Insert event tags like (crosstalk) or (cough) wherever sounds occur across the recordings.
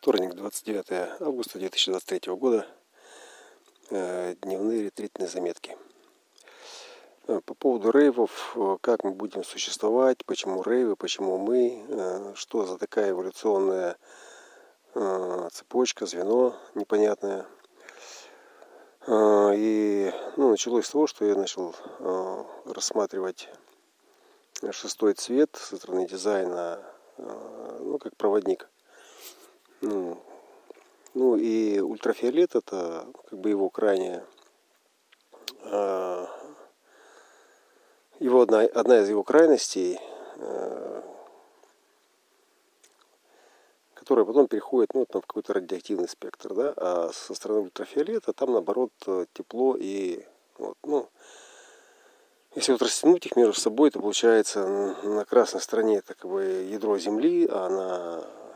Вторник, 29 августа 2023 года. Э, дневные ретритные заметки. Э, по поводу рейвов, э, как мы будем существовать, почему рейвы, почему мы, что за такая эволюционная цепочка, звено непонятное. И ну, началось с того, что я начал рассматривать шестой цвет со стороны дизайна, ну, как проводник – ну, ну и ультрафиолет это как бы его крайняя а, его одна, одна из его крайностей, а, которая потом переходит ну, там, в какой-то радиоактивный спектр, да, а со стороны ультрафиолета там наоборот тепло и вот, ну, если вот растянуть их между собой, то получается на красной стороне это как бы ядро Земли, а на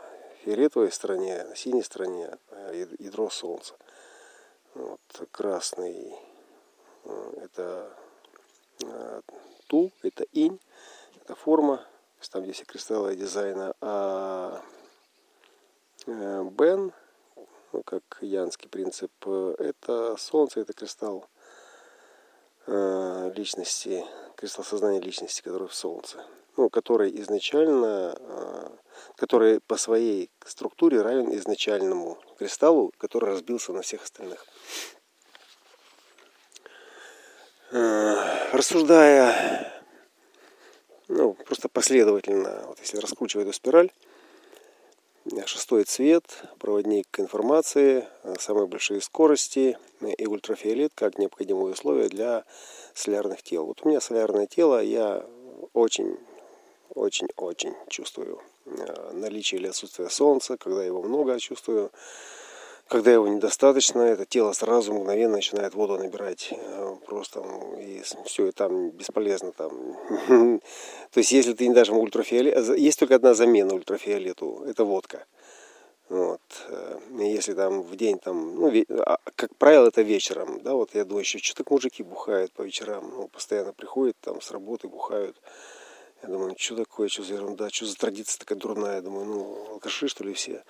фиолетовой стороне, на синей стороне э, ядро Солнца. Вот, красный э, это э, тул, это инь, это форма, там здесь и кристаллы дизайна, а бен, ну, как янский принцип, это солнце, это кристалл личности, кристалл сознания личности, который в солнце ну, который изначально, который по своей структуре равен изначальному кристаллу, который разбился на всех остальных. А, рассуждая, ну, просто последовательно, вот если раскручивать эту спираль, шестой цвет, проводник информации, самые большие скорости и ультрафиолет как необходимые условия для солярных тел. Вот у меня солярное тело, я очень очень-очень чувствую э, наличие или отсутствие солнца, когда его много чувствую, когда его недостаточно, это тело сразу мгновенно начинает воду набирать э, просто, и все, и там бесполезно там. (laughs) То есть, если ты не дашь ему ультрафиолет, э, есть только одна замена ультрафиолету, это водка. Вот. Если там в день, там, ну, а, как правило, это вечером, да, вот я думаю, еще что так мужики бухают по вечерам, ну, постоянно приходят там с работы, бухают. Я думаю, что такое, что за ерунда, что за традиция такая дурная. Я думаю, ну, алкаши, что ли, все.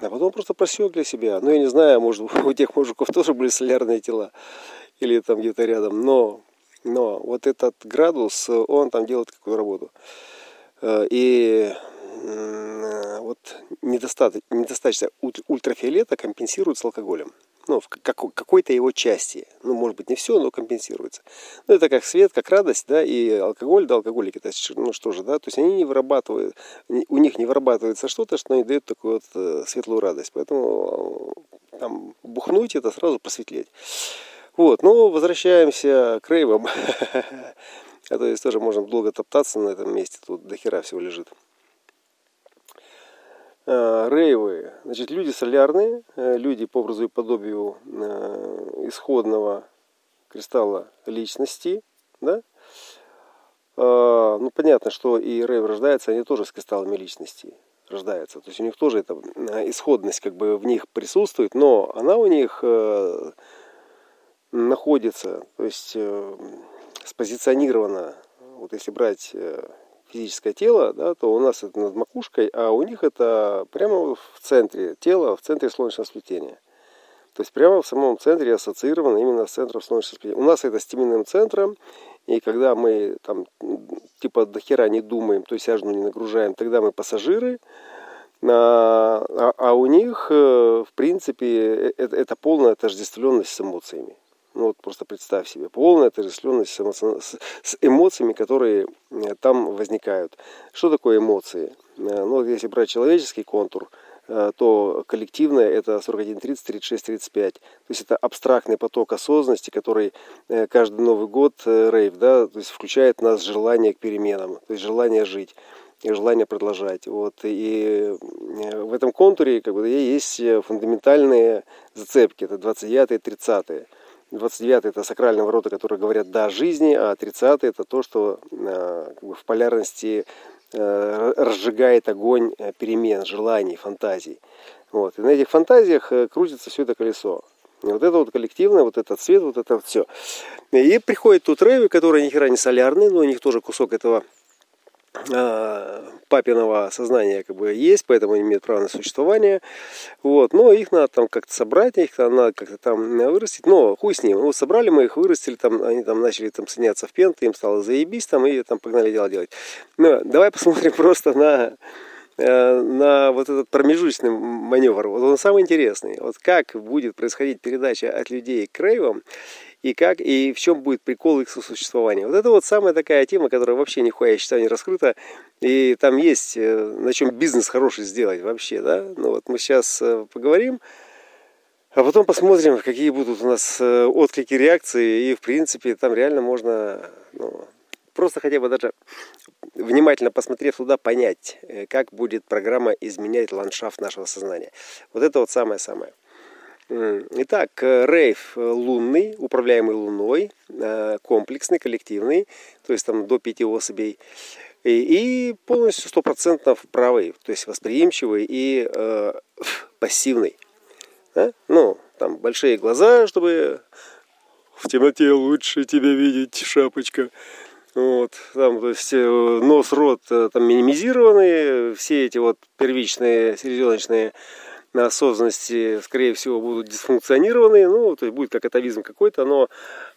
А потом просто просек для себя. Ну, я не знаю, может, (laughs) у тех мужиков тоже были солярные тела. Или там где-то рядом. Но, но вот этот градус, он там делает какую работу. Э, и вот недостаточно, недостаточно ультрафиолета компенсируется алкоголем ну, в какой-то его части. Ну, может быть, не все, но компенсируется. Ну, это как свет, как радость, да, и алкоголь, да, алкоголики, то есть, ну, что же, да, то есть они не вырабатывают, у них не вырабатывается что-то, что не дает такую вот э, светлую радость. Поэтому э, там бухнуть это сразу просветлеть. Вот, ну, возвращаемся к рейвам. (laughs) А то есть тоже можно долго топтаться на этом месте, тут до хера всего лежит. Э, рейвы, значит, люди солярные, э, люди по образу и подобию э, исходного кристалла личности, да, ну, понятно, что и рейв рождается, они тоже с кристаллами личности рождаются. То есть у них тоже эта исходность как бы в них присутствует, но она у них находится, то есть спозиционирована, вот если брать физическое тело, да, то у нас это над макушкой, а у них это прямо в центре тела, в центре солнечного сплетения. То есть прямо в самом центре ассоциировано именно с центром солнечного сплетения. У нас это с теменным центром, и когда мы там типа до хера не думаем, то есть ажну не нагружаем, тогда мы пассажиры, а, а, а у них, э, в принципе, это, это полная отождествленность с эмоциями. Ну вот просто представь себе, полная отождествленность с, эмоци... с эмоциями, которые э, там возникают. Что такое эмоции? Э, ну, если брать человеческий контур, э, то коллективное это 41, 30, 36, 35. То есть это абстрактный поток осознанности, который каждый Новый год, рейв, да, то есть включает в нас желание к переменам, то есть желание жить и желание продолжать. Вот. И в этом контуре как бы, есть фундаментальные зацепки, это 29 30 -е. 29 это сакральные ворота, которые говорят «да» жизни, а 30 это то, что э, как бы в полярности э, разжигает огонь э, перемен, желаний, фантазий. Вот. И на этих фантазиях крутится все это колесо. И вот это вот коллективное, вот этот цвет, вот это вот все. И приходят тут рейвы, которые ни хера не солярные, но у них тоже кусок этого папиного сознания как бы есть, поэтому они имеют право на существование. Вот. Но их надо там как-то собрать, их надо как-то там вырастить. Но хуй с ним. Вот собрали мы их, вырастили, там, они там начали там соединяться в пенты, им стало заебись там, и там погнали дело делать. Но давай посмотрим (laughs) просто на э, на вот этот промежуточный маневр. Вот он самый интересный. Вот как будет происходить передача от людей к рейвам, и как, и в чем будет прикол их сосуществования. Вот это вот самая такая тема, которая вообще нихуя, я считаю, не раскрыта. И там есть э, на чем бизнес хороший сделать вообще, да. Ну вот мы сейчас э, поговорим, а потом посмотрим, какие будут у нас э, отклики, реакции. И, в принципе, там реально можно ну, просто хотя бы даже внимательно посмотрев туда, понять, как будет программа изменять ландшафт нашего сознания. Вот это вот самое-самое. Итак, рейв лунный, управляемый луной, э, комплексный, коллективный, то есть там до пяти особей, и, и полностью стопроцентно правый, то есть восприимчивый и э, (laughs) пассивный. Да? Ну, там большие глаза, чтобы в темноте лучше тебя видеть, шапочка. Вот, там, то есть э, нос, рот э, там минимизированные, все эти вот первичные селезеночные на осознанности, скорее всего, будут дисфункционированы, ну, то есть будет как атовизм какой-то, но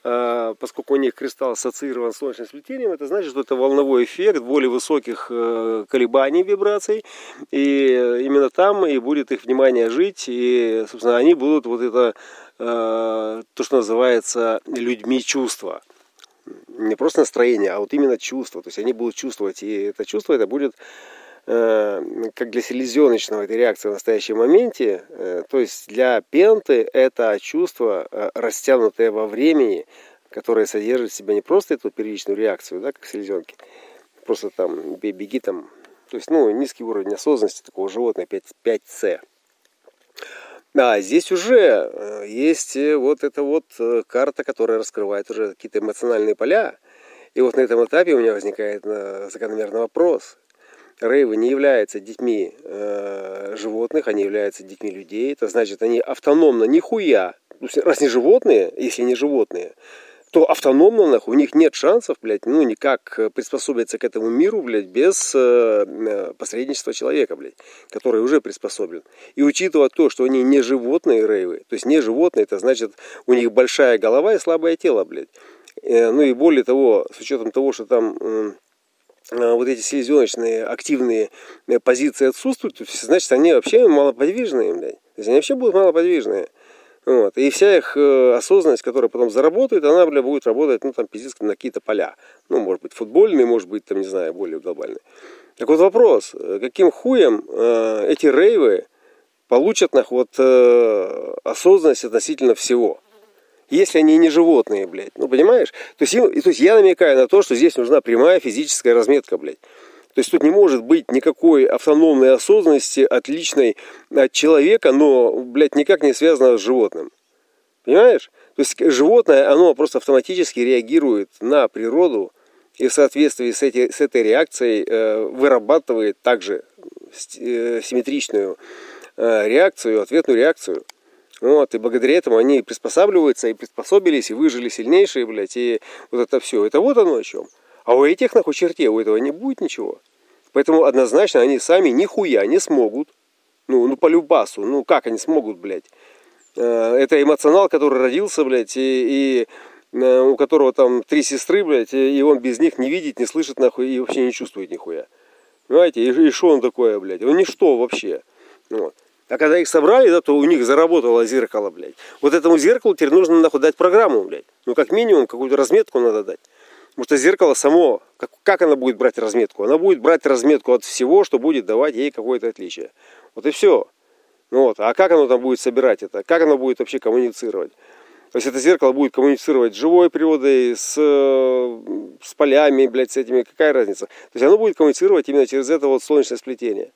э, поскольку у них кристалл ассоциирован с солнечным сплетением, это значит, что это волновой эффект более высоких э, колебаний вибраций, и именно там и будет их внимание жить, и, собственно, они будут вот это, э, то, что называется людьми чувства. Не просто настроение, а вот именно чувство. То есть они будут чувствовать, и это чувство это будет как для селезеночного этой реакции в настоящем моменте, э, то есть для пенты это чувство, э, растянутое во времени, которое содержит в себе не просто эту первичную реакцию, да, как селезенки, просто там беги там, то есть ну, низкий уровень осознанности такого животного 5, 5C. А здесь уже есть вот эта вот карта, которая раскрывает уже какие-то эмоциональные поля. И вот на этом этапе у меня возникает закономерный вопрос – Рейвы не являются детьми э, животных, они являются детьми людей. Это значит, они автономно нихуя, раз не животные, если не животные, то автономно, нахуй, у них нет шансов, блядь, ну, никак приспособиться к этому миру, блядь, без э, э, посредничества человека, блядь, который уже приспособлен. И учитывая то, что они не животные рейвы, то есть не животные, это значит, у них большая голова и слабое тело, блядь. Э, ну и более того, с учетом того, что там... Э, Э, вот эти селезеночные активные э, позиции отсутствуют, значит, они вообще малоподвижные, блядь. То есть они вообще будут малоподвижные. Вот. И вся их э, осознанность, которая потом заработает, она, бля, будет работать, ну, там, пиздец, на какие-то поля. Ну, может быть, футбольные, может быть, там, не знаю, более глобальные. Так вот вопрос, каким хуем э, эти рейвы получат, нахуй, вот, э, осознанность относительно всего? Если они не животные, блядь. Ну, понимаешь? То есть, то есть я намекаю на то, что здесь нужна прямая физическая разметка, блядь. То есть тут не может быть никакой автономной осознанности, отличной от человека, но, блядь, никак не связано с животным. Понимаешь? То есть животное, оно просто автоматически реагирует на природу и в соответствии с, эти, с этой реакцией э, вырабатывает также э, симметричную э, реакцию, ответную реакцию. Вот, и благодаря этому они приспосабливаются и приспособились, и выжили сильнейшие, блядь, и вот это все. Это вот оно о чем. А у этих нахуй черте, у этого не будет ничего. Поэтому однозначно они сами нихуя не смогут. Ну, ну по любасу. Ну как они смогут, блядь? Э, это эмоционал, который родился, блядь, и, и э, у которого там три сестры, блядь, и он без них не видит, не слышит, нахуй, и вообще не чувствует нихуя. Понимаете? И, что он такое, блядь? Он ничто вообще. Вот. А когда их собрали, да, то у них заработало зеркало, блядь. Вот этому зеркалу теперь нужно нахуй дать программу, блядь. Ну, как минимум, какую-то разметку надо дать. Потому что зеркало само, как, как она будет брать разметку? Она будет брать разметку от всего, что будет давать ей какое-то отличие. Вот и все. Ну вот. А как оно там будет собирать это? Как оно будет вообще коммуницировать? То есть это зеркало будет коммуницировать с живой природой, с, с полями, блядь, с этими. Какая разница? То есть оно будет коммуницировать именно через это вот солнечное сплетение.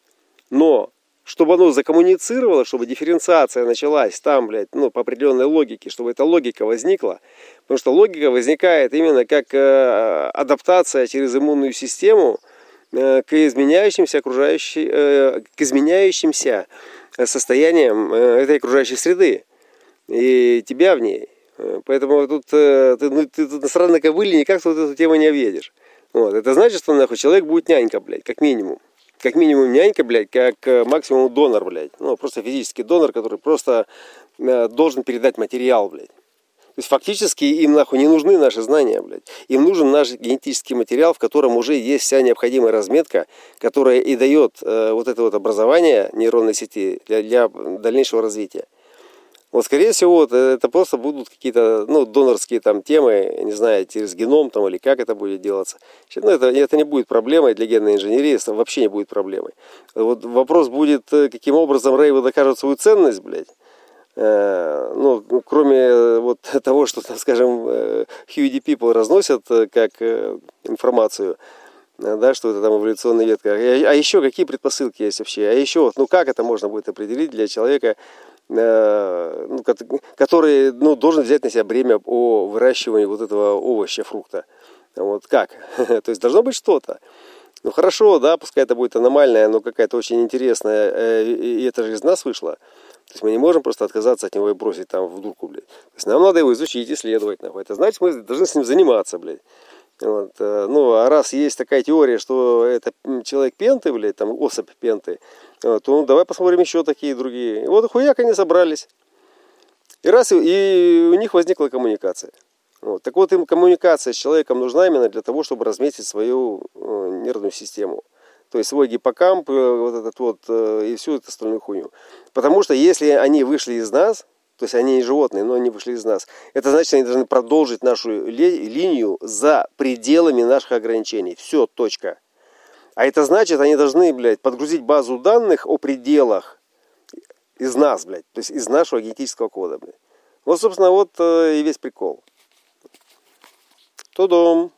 Но чтобы оно закоммуницировало, чтобы дифференциация началась там, блядь, ну, по определенной логике, чтобы эта логика возникла. Потому что логика возникает именно как э, адаптация через иммунную систему э, к изменяющимся окружающей, э, к изменяющимся состояниям э, этой окружающей среды и тебя в ней. Э, поэтому тут э, ты, ну, ты тут на странной кобыле никак тут эту тему не объедешь. Вот. Это значит, что нахуй человек будет нянька, блядь, как минимум. Как минимум нянька, блядь, как э, максимум донор, блядь. Ну, просто физический донор, который просто э, должен передать материал, блядь. То есть фактически им нахуй не нужны наши знания, блядь. Им нужен наш генетический материал, в котором уже есть вся необходимая разметка, которая и дает э, вот это вот образование нейронной сети для, для дальнейшего развития. Вот, скорее всего, вот, это просто будут какие-то, ну, донорские там темы, не знаю, через геном там или как это будет делаться. Ну, это, это не будет проблемой для генной инженерии, это вообще не будет проблемой. Вот вопрос будет, э, каким образом рейвы докажут свою ценность, блядь. Э, ну, кроме э, вот (laughs) того, что, так скажем, Huey People разносят как информацию, да, что это там эволюционная ветка. А, а еще какие предпосылки есть вообще? А еще, ну как это можно будет определить для человека, ну, который ну, должен взять на себя бремя о выращивании вот этого овоща, фрукта? Вот как? (laughs) То есть должно быть что-то. Ну хорошо, да, пускай это будет аномальная, но какая-то очень интересная, и это же из нас вышло. То есть мы не можем просто отказаться от него и бросить там в дурку, блядь. То есть нам надо его изучить, исследовать, нахуй. Это значит, мы должны с ним заниматься, блядь. Вот. Э, ну, а раз есть такая теория, что это человек пенты, блядь, там особь пенты, вот, то ну, давай посмотрим еще такие другие. И вот хуяк они собрались. И раз, и у них возникла коммуникация. Вот. Так вот, им коммуникация с человеком нужна именно для того, чтобы разметить свою э, нервную систему то есть свой гиппокамп, э, вот этот вот, э, и всю эту остальную хуйню. Потому что если они вышли из нас, то есть они не животные, но они вышли из нас, это значит, они должны продолжить нашу ли, линию за пределами наших ограничений. Все, точка. А это значит, они должны, блядь, подгрузить базу данных о пределах из нас, блядь, то есть из нашего генетического кода, блядь. Вот, собственно, вот э, и весь прикол. Тудом.